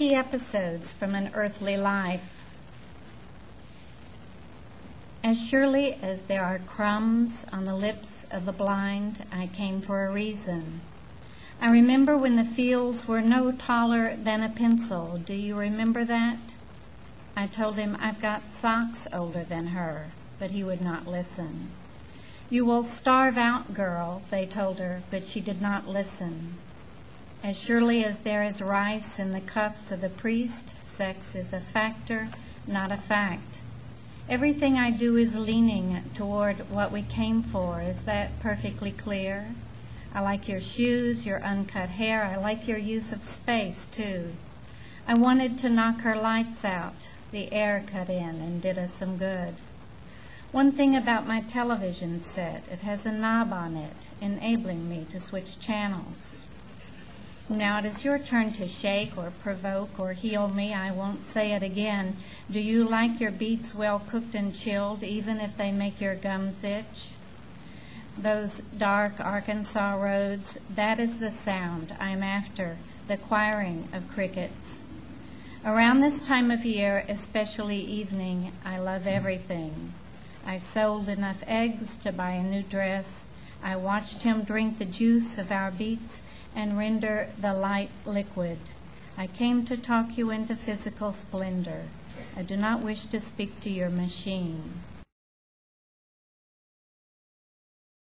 key episodes from an earthly life. As surely as there are crumbs on the lips of the blind, I came for a reason. I remember when the fields were no taller than a pencil. Do you remember that? I told him I've got socks older than her, but he would not listen. You will starve out, girl, they told her, but she did not listen. As surely as there is rice in the cuffs of the priest, sex is a factor, not a fact. Everything I do is leaning toward what we came for. Is that perfectly clear? I like your shoes, your uncut hair. I like your use of space, too. I wanted to knock her lights out. The air cut in and did us some good. One thing about my television set, it has a knob on it, enabling me to switch channels. Now it is your turn to shake or provoke or heal me. I won't say it again. Do you like your beets well cooked and chilled, even if they make your gums itch? Those dark Arkansas roads, that is the sound I'm after, the quiring of crickets. Around this time of year, especially evening, I love everything. I sold enough eggs to buy a new dress. I watched him drink the juice of our beets and render the light liquid. I came to talk you into physical splendor. I do not wish to speak to your machine.